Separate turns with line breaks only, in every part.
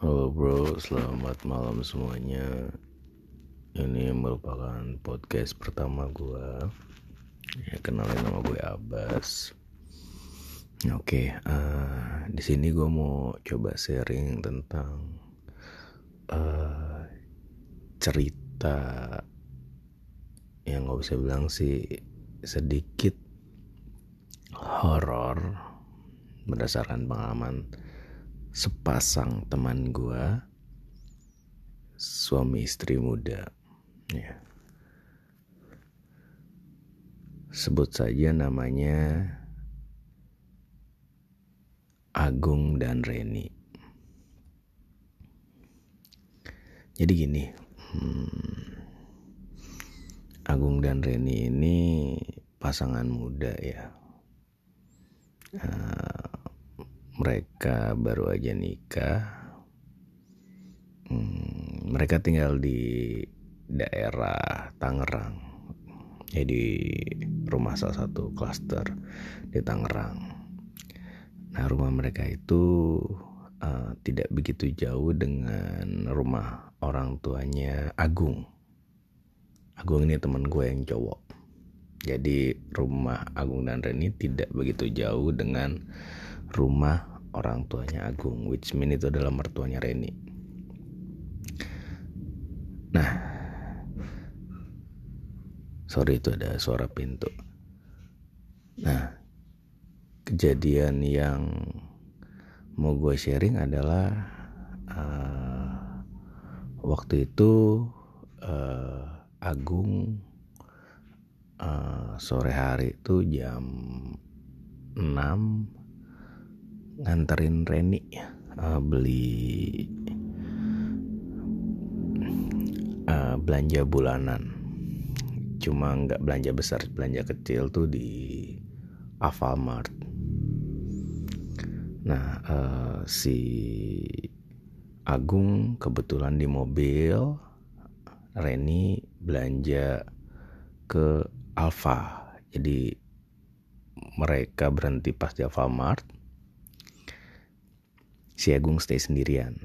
Halo bro, selamat malam semuanya. Ini merupakan podcast pertama gue. Ya kenalin nama gue Abbas. Oke, uh, di sini gue mau coba sharing tentang uh, cerita yang gak bisa bilang sih sedikit horor berdasarkan pengalaman sepasang teman gue suami istri muda. Ya. Sebut saja namanya Agung dan Reni. Jadi gini hmm, Agung dan Reni ini pasangan muda ya. Uh, mereka baru aja nikah hmm, mereka tinggal di daerah Tangerang. Ya rumah salah satu klaster di Tangerang. Nah rumah mereka itu uh, tidak begitu jauh dengan rumah orang tuanya Agung. Agung ini teman gue yang cowok. Jadi rumah Agung dan Reni tidak begitu jauh dengan rumah orang tuanya Agung which mean itu adalah mertuanya Reni. Nah sorry itu ada suara pintu. Nah kejadian yang mau gue sharing adalah uh, waktu itu uh, Agung uh, sore hari itu jam 6 nganterin Reni uh, beli uh, belanja bulanan. Cuma nggak belanja besar belanja kecil tuh di Alfamart. Nah uh, si Agung kebetulan di mobil Reni belanja ke Alfa. Jadi mereka berhenti pas di Alfamart si Agung stay sendirian.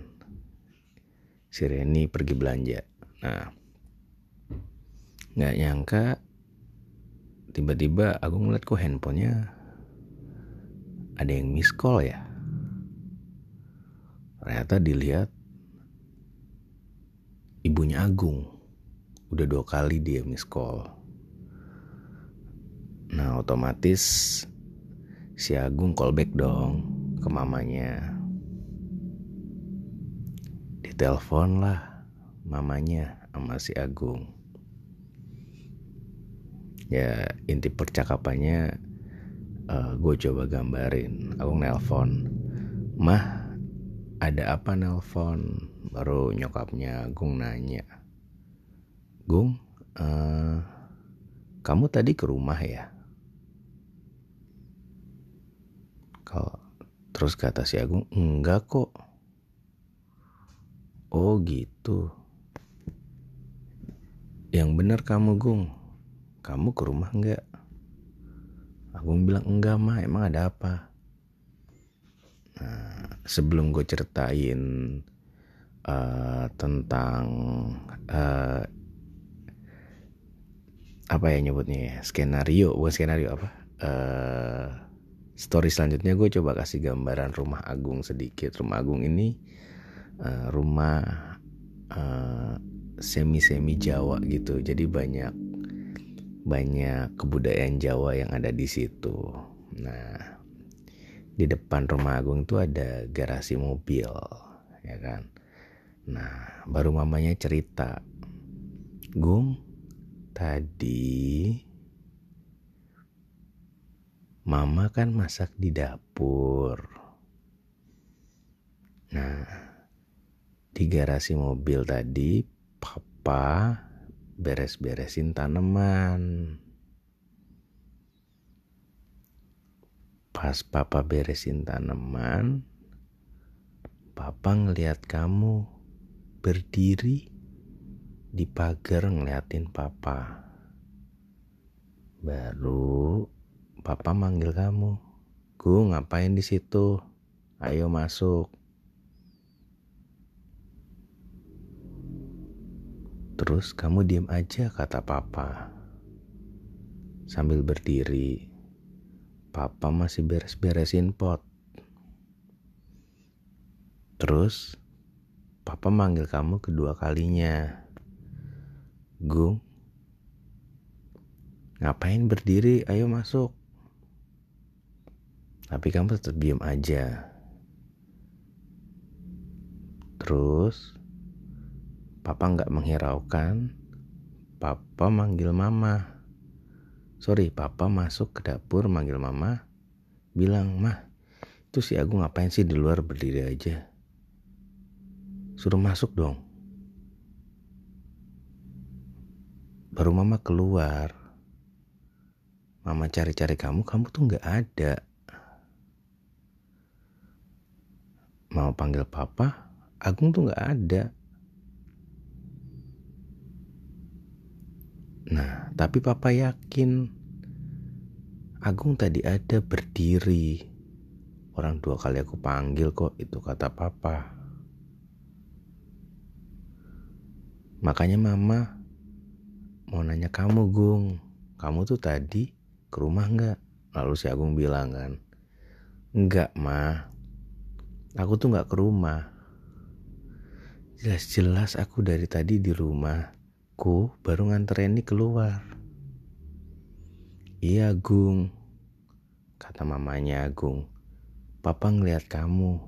Si Reni pergi belanja. Nah, nggak nyangka tiba-tiba Agung ngeliat kok handphonenya ada yang miss call ya. Ternyata dilihat ibunya Agung. Udah dua kali dia miss call. Nah otomatis si Agung callback dong ke mamanya ditelepon lah mamanya sama si Agung. Ya inti percakapannya uh, eh, gue coba gambarin. Agung nelpon mah ada apa nelpon? Baru nyokapnya Agung nanya Gung uh, kamu tadi ke rumah ya? Kalau terus kata si Agung enggak kok Oh gitu. Yang bener kamu Gung. Kamu ke rumah enggak? Agung bilang enggak mah emang ada apa? Nah, sebelum gue ceritain uh, tentang uh, apa ya nyebutnya ya skenario bukan skenario apa uh, story selanjutnya gue coba kasih gambaran rumah Agung sedikit rumah Agung ini uh, rumah uh, semi-semi Jawa gitu. Jadi banyak banyak kebudayaan Jawa yang ada di situ. Nah, di depan rumah Agung itu ada garasi mobil, ya kan. Nah, baru mamanya cerita, Gung, tadi mama kan masak di dapur. Nah, di garasi mobil tadi papa beres-beresin tanaman. Pas papa beresin tanaman, papa ngeliat kamu berdiri di pagar ngeliatin papa. Baru papa manggil kamu, gue ngapain di situ? Ayo masuk." Terus kamu diam aja kata papa. Sambil berdiri. Papa masih beres-beresin pot. Terus papa manggil kamu kedua kalinya. Gung, ngapain berdiri? Ayo masuk. Tapi kamu tetap diam aja. Terus papa nggak menghiraukan. Papa manggil mama. Sorry, papa masuk ke dapur manggil mama. Bilang, mah, itu si Agung ngapain sih di luar berdiri aja? Suruh masuk dong. Baru mama keluar. Mama cari-cari kamu, kamu tuh nggak ada. Mau panggil papa, Agung tuh nggak ada. Nah, tapi papa yakin Agung tadi ada berdiri. Orang dua kali aku panggil kok, itu kata papa. Makanya mama mau nanya kamu, Gung. Kamu tuh tadi ke rumah nggak? Lalu si Agung bilang kan, enggak mah. Aku tuh nggak ke rumah. Jelas-jelas aku dari tadi di rumahku baru nganter keluar. Iya Gung, kata mamanya Agung. Papa ngeliat kamu.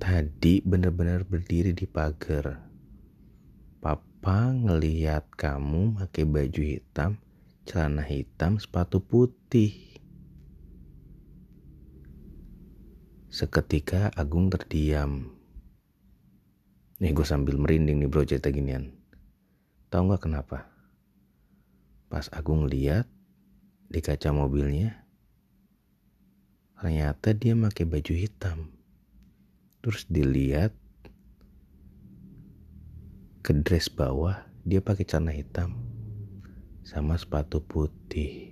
Tadi bener-bener berdiri di pagar. Papa ngeliat kamu pakai baju hitam, celana hitam, sepatu putih. Seketika Agung terdiam. Nih gue sambil merinding nih bro cerita ginian. Tahu nggak kenapa? Pas Agung lihat di kaca mobilnya, ternyata dia pakai baju hitam. Terus dilihat ke dress bawah dia pakai celana hitam sama sepatu putih.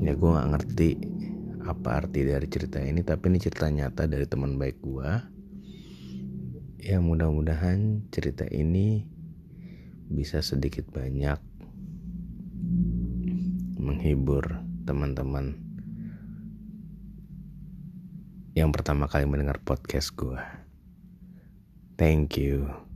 Ya gue gak ngerti apa arti dari cerita ini tapi ini cerita nyata dari teman baik gue ya mudah-mudahan cerita ini bisa sedikit banyak menghibur teman-teman yang pertama kali mendengar podcast gue thank you